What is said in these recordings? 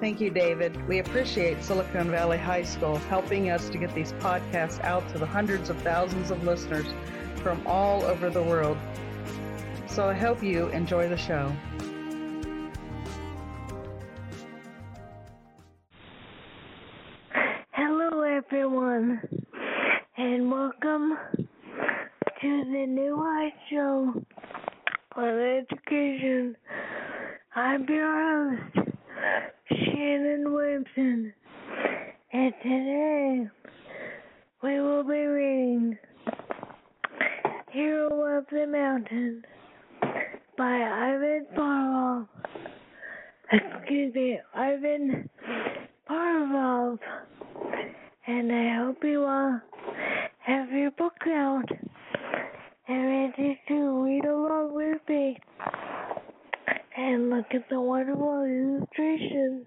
Thank you, David. We appreciate Silicon Valley High School helping us to get these podcasts out to the hundreds of thousands of listeners from all over the world. So I hope you enjoy the show. Hello, everyone, and welcome to the New Heights Show on Education. I'm your host, Shannon Williamson, and today we will be reading Hero of the Mountain by Ivan Parlov. Excuse me, Ivan Parlov. And I hope you all have your book out and ready to read along with me and look at the wonderful illustrations.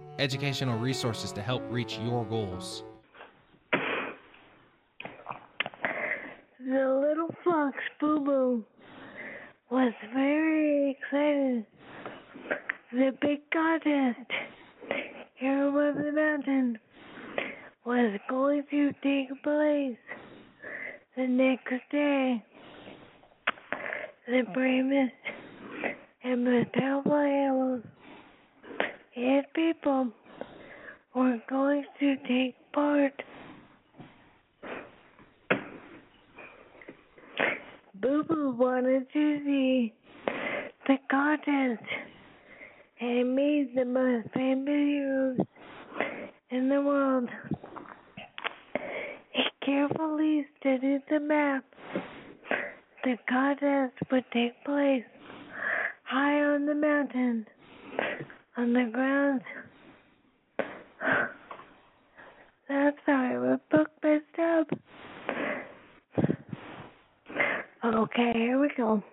educational resources to help reach your goals. The little fox Boo Boo was very excited. The big contest, Hero of the Mountain, was going to take place the next day. The bravest and most powerful animals and people were going to take part. Boo Boo wanted to see the contest and made the most famous heroes in the world. He carefully studied the map. The contest would take place high on the mountain, on the ground. That's how sorry, my book messed up. Okay, here we go.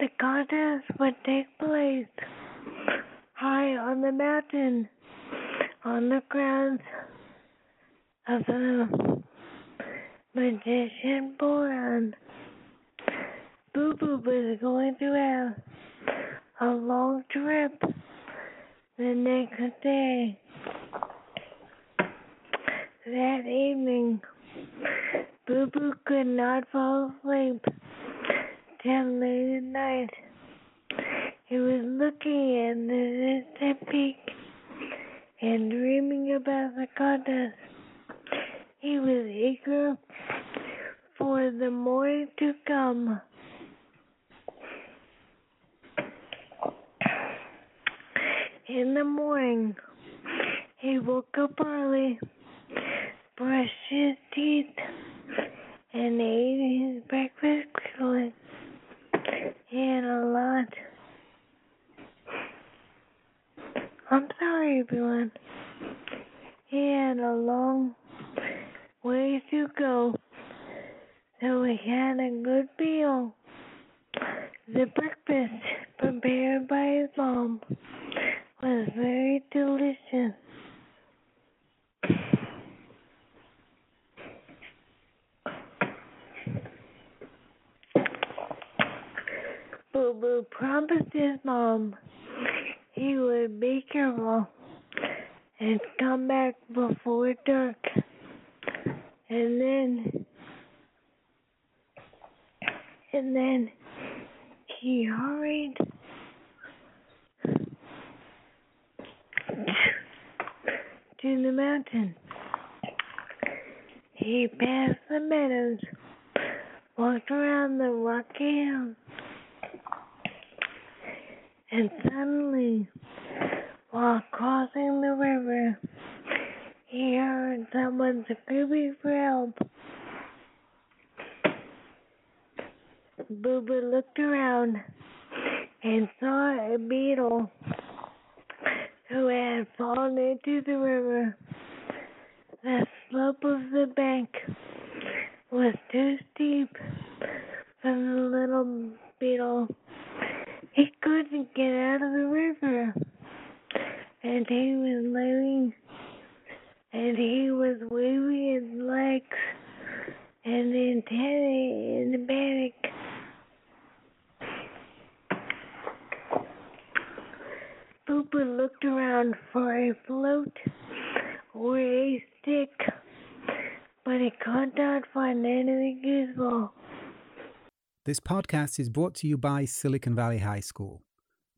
The contest would take place high on the mountain, on the grounds of the magician born. Boo Boo was going to have a long trip the next day. That evening, Boo Boo could not fall asleep till late at night. He was looking at the distant peak and dreaming about the contest. He was eager for the morning to come. In the morning, he woke up early, brushed his teeth, and ate his breakfast quickly. He had a lot. I'm sorry, everyone. He had a long way to go, so he had a good meal. The breakfast prepared by his mom was very delicious. Boo Boo promised his mom he would be careful and come back before dark. And then, and then he hurried to the mountain. He passed the meadows, walked around the rocky hills, and suddenly, while crossing the river, he heard someone's screaming for help. Boo Boo looked around and saw a beetle who had fallen into the river. The slope of the bank was too steep for the little beetle. He couldn't get out of the river, and he was laying, and he was waving his legs and antennae in the panic. Boo looked around for a float or a stick, but he could not find anything useful. This podcast is brought to you by Silicon Valley High School,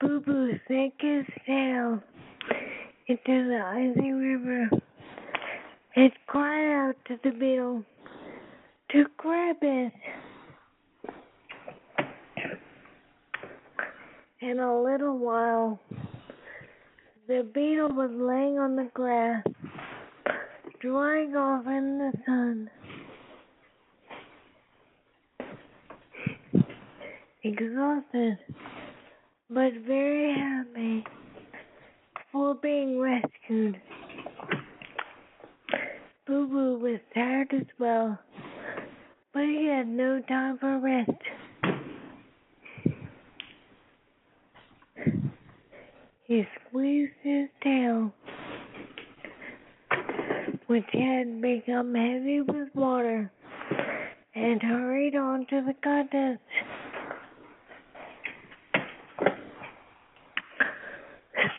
Boo Boo sank his tail into the icy river and cried out to the beetle to grab it. In a little while, the beetle was laying on the grass, drying off in the sun. Exhausted, but very happy for being rescued. Boo Boo was tired as well, but he had no time for rest. He squeezed his tail, which had become heavy with water, and hurried on to the contest.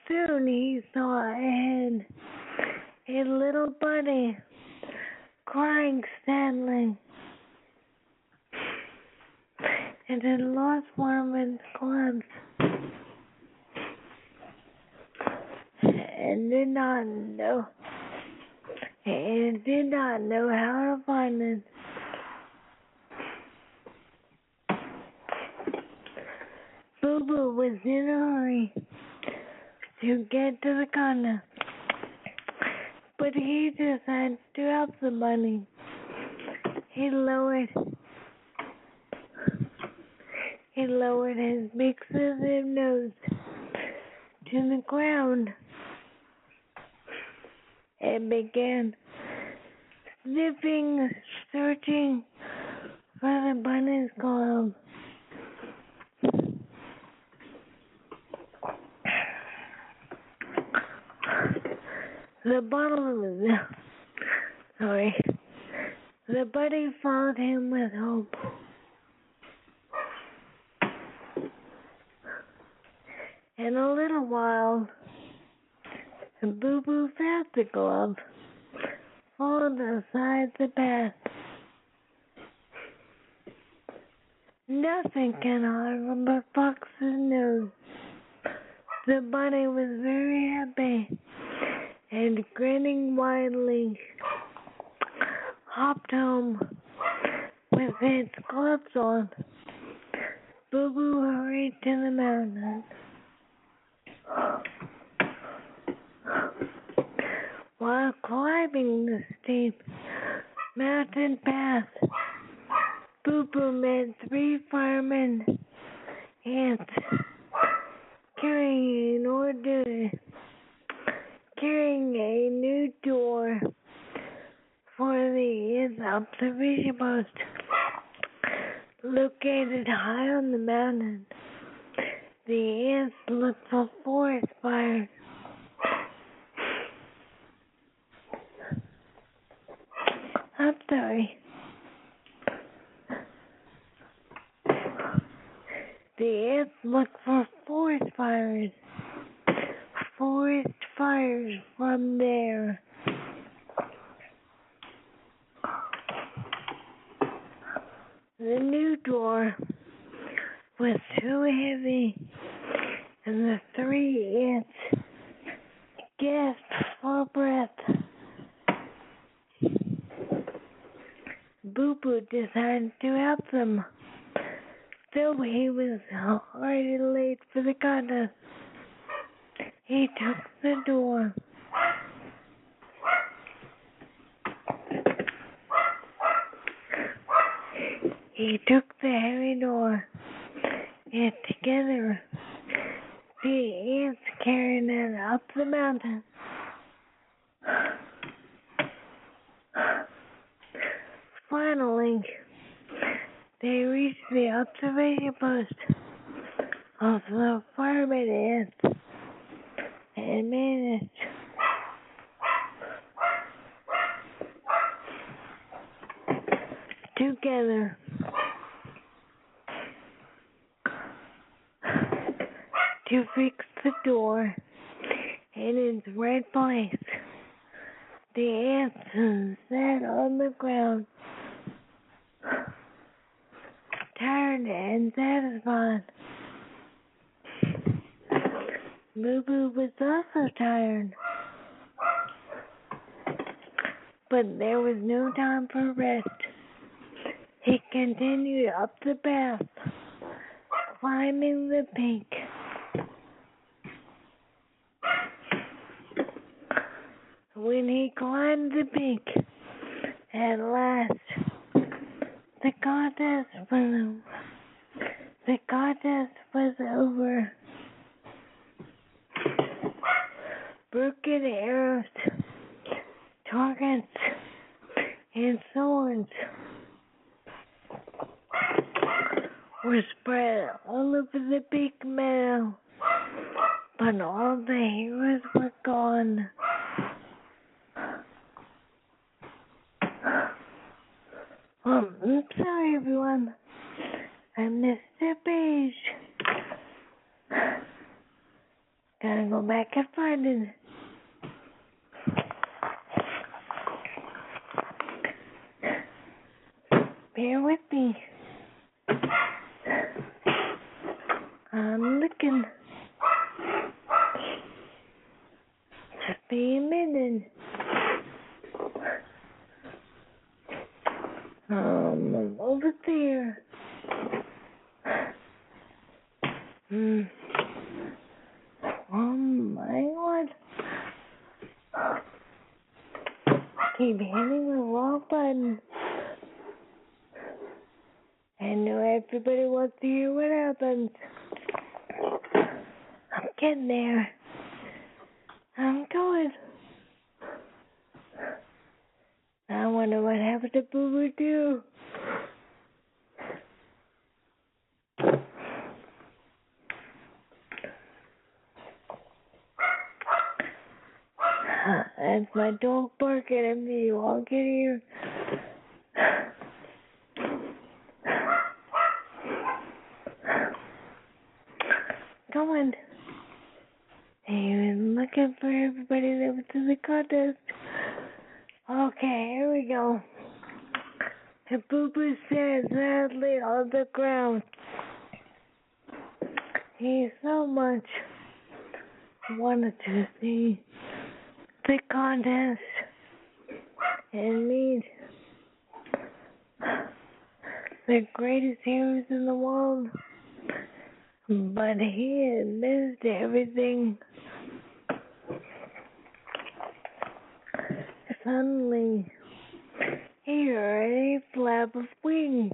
Soon he saw ahead a little bunny crying sadly and had lost one of its and did not know and did not know how to find it. Boo Boo was in a hurry to get to the corner, but he decided to help the bunny. He lowered he lowered his big sensitive nose to the ground and began sniffing, searching for the bunny's glove. The bottle of sorry. The bunny followed him with hope. In a little while, Boo Boo found the glove, on the side of the path. Nothing can harm but Fox's nose. The bunny was very happy and grinning widely, hopped home with its gloves on. Boo Boo hurried to the mountain. While climbing the steep mountain path, Boo Boo met three firemen ants carrying an order, carrying a new door for the observation post located high on the mountain. The ants looked for forest fires. I'm sorry. The ants look for forest fires. Forest fires from there. The new door was too heavy, and the three ants gasped for breath. Boo Boo decided to help them, though he was already late for the contest. He took the door. He took the heavy door, and together the ants carried it up the mountain. Finally, they reached the observation post of the fireman ants and managed together to fix the door in its right place. The ants sat on the ground, tired and satisfied. Boo Boo was also tired. But there was no time for rest. He continued up the path, climbing the peak. When he climbed the peak, at last, the contest was, the contest was over. Broken arrows, targets, and swords were spread all over the big meadow, but all the heroes were gone. Um, I'm sorry, everyone. I missed a page. Gotta go back and find it. Bear with me. I'm looking. Just be. Um, I'm over there. Hmm. Oh my god. Keep hitting the wrong button. I know everybody wants to hear what happens. I'm getting there. I'm going. I wonder what happened to Boo Boo Doo. That's my dog barking at me. All get here. Come on. He was looking for everybody that was in the contest. Okay, here we go. The boo boo sat sadly on the ground. He so much wanted to see the contest and meet the greatest heroes in the world. But he had missed everything. Suddenly, he heard a flap of wings.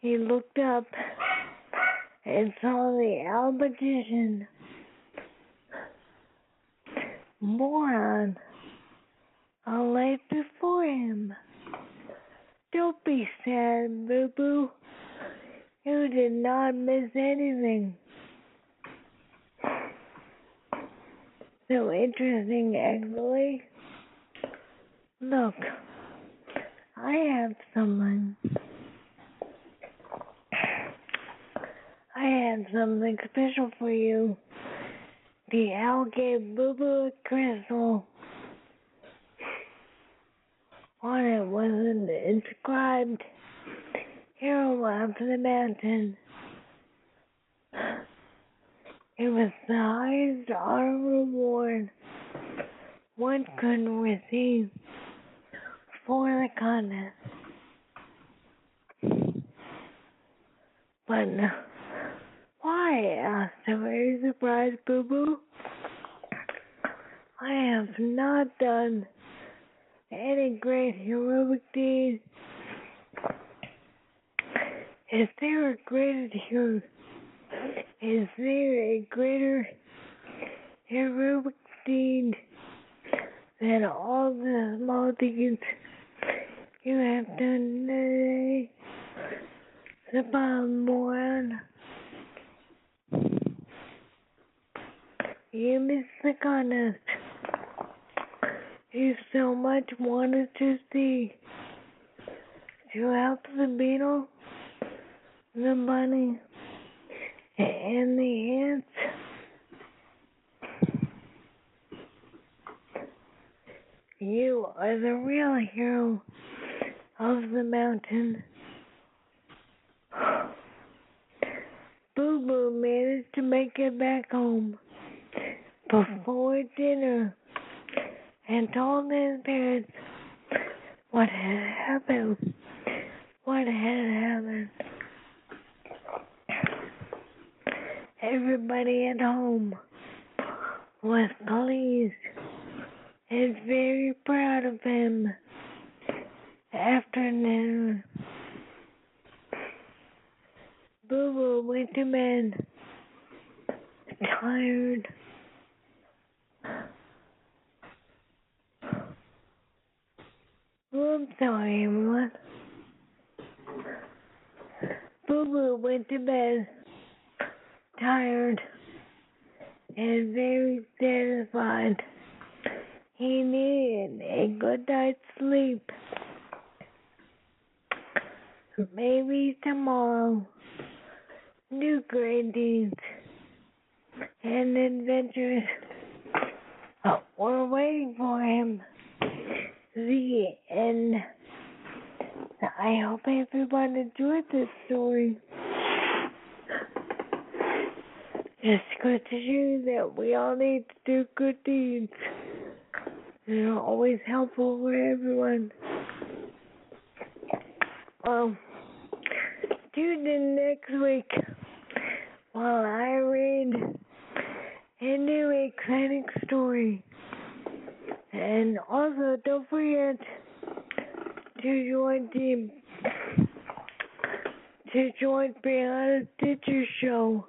He looked up and saw the magician. Moron, a light before him. Don't be sad, Boo Boo. You did not miss anything. So interesting, actually. Look, I have something. I have something special for you. The alligator boo boo crystal. On it wasn't inscribed Hero to the Mountain. It was the highest honor reward one could receive for the contest. But why? asked a very surprised Boo Boo. I have not done any great heroic deed. Is there a greater? Is there a greater heroic deed than all the small deeds you have done today? The bottom one. You missed the contest. You so much wanted to see. To help the beetle, the bunny, and the ants. You are the real hero of the mountain. Boo Boo managed to make it back home before dinner and told his parents what had happened. What had happened. Everybody at home was pleased and very proud of him. Afternoon. Boo Boo went to bed, tired. Oh, I'm sorry, everyone. Boo Boo went to bed, tired, and very satisfied. He needed a good night's sleep. Maybe tomorrow, new great deeds and adventures oh, were waiting for him. The end. I hope everyone enjoyed this story. It's good to show that we all need to do good deeds. They're always helpful for everyone. Well, tune in next week while I read a new exciting story. And also, don't forget to join the to join Brianna Stitcher show.